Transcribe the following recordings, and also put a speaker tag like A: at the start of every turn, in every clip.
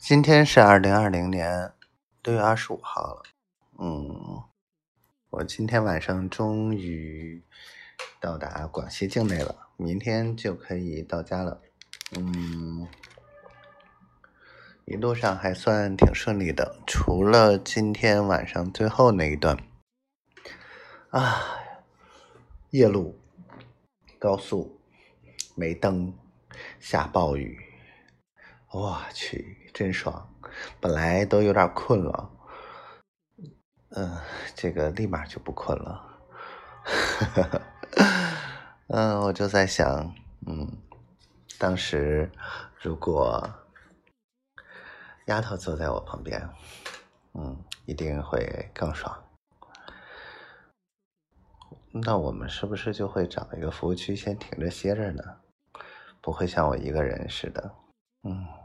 A: 今天是二零二零年六月二十五号了，嗯，我今天晚上终于到达广西境内了，明天就可以到家了，嗯，一路上还算挺顺利的，除了今天晚上最后那一段，啊，夜路高速没灯，下暴雨，我去。真爽，本来都有点困了，嗯，这个立马就不困了，嗯，我就在想，嗯，当时如果丫头坐在我旁边，嗯，一定会更爽。那我们是不是就会找一个服务区先停着歇着呢？不会像我一个人似的，嗯。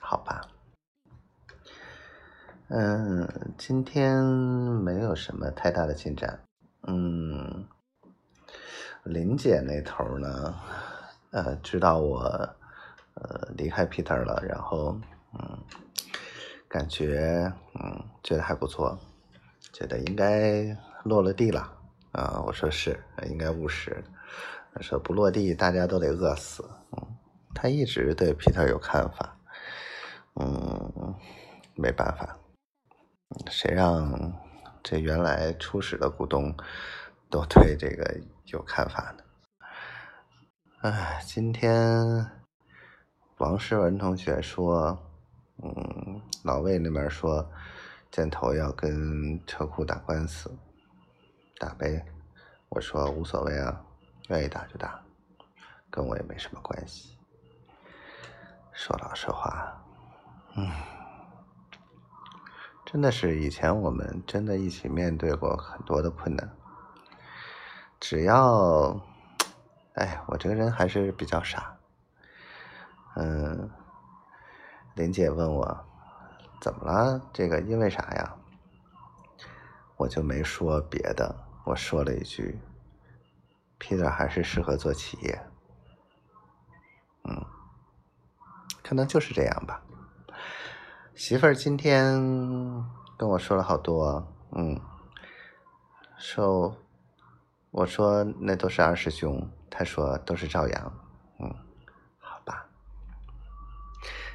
A: 好吧，嗯，今天没有什么太大的进展。嗯，林姐那头呢，呃，知道我呃离开 Peter 了，然后嗯，感觉嗯觉得还不错，觉得应该落了地了啊。我说是，应该务实。说不落地，大家都得饿死。嗯，他一直对 Peter 有看法。嗯，没办法，谁让这原来初始的股东都对这个有看法呢？哎，今天王诗文同学说，嗯，老魏那边说箭头要跟车库打官司，打呗。我说无所谓啊，愿意打就打，跟我也没什么关系。说老实话。嗯，真的是以前我们真的一起面对过很多的困难。只要，哎，我这个人还是比较傻。嗯，林姐问我怎么了？这个因为啥呀？我就没说别的，我说了一句：“Peter 还是适合做企业。”嗯，可能就是这样吧。媳妇儿今天跟我说了好多，嗯，说我说那都是二师兄，他说都是赵阳，嗯，好吧，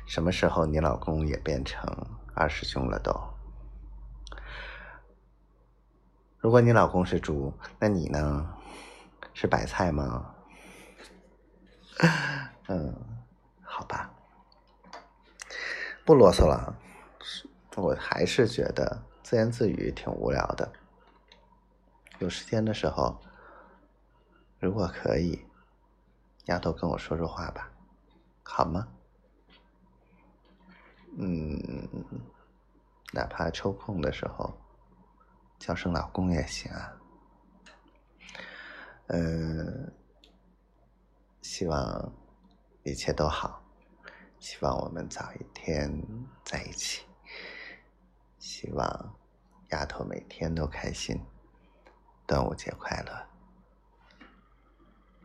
A: 什么时候你老公也变成二师兄了都？如果你老公是猪，那你呢？是白菜吗？嗯，好吧。不啰嗦了，我还是觉得自言自语挺无聊的。有时间的时候，如果可以，丫头跟我说说话吧，好吗？嗯，哪怕抽空的时候叫声老公也行啊。嗯，希望一切都好。希望我们早一天在一起。希望丫头每天都开心。端午节快乐！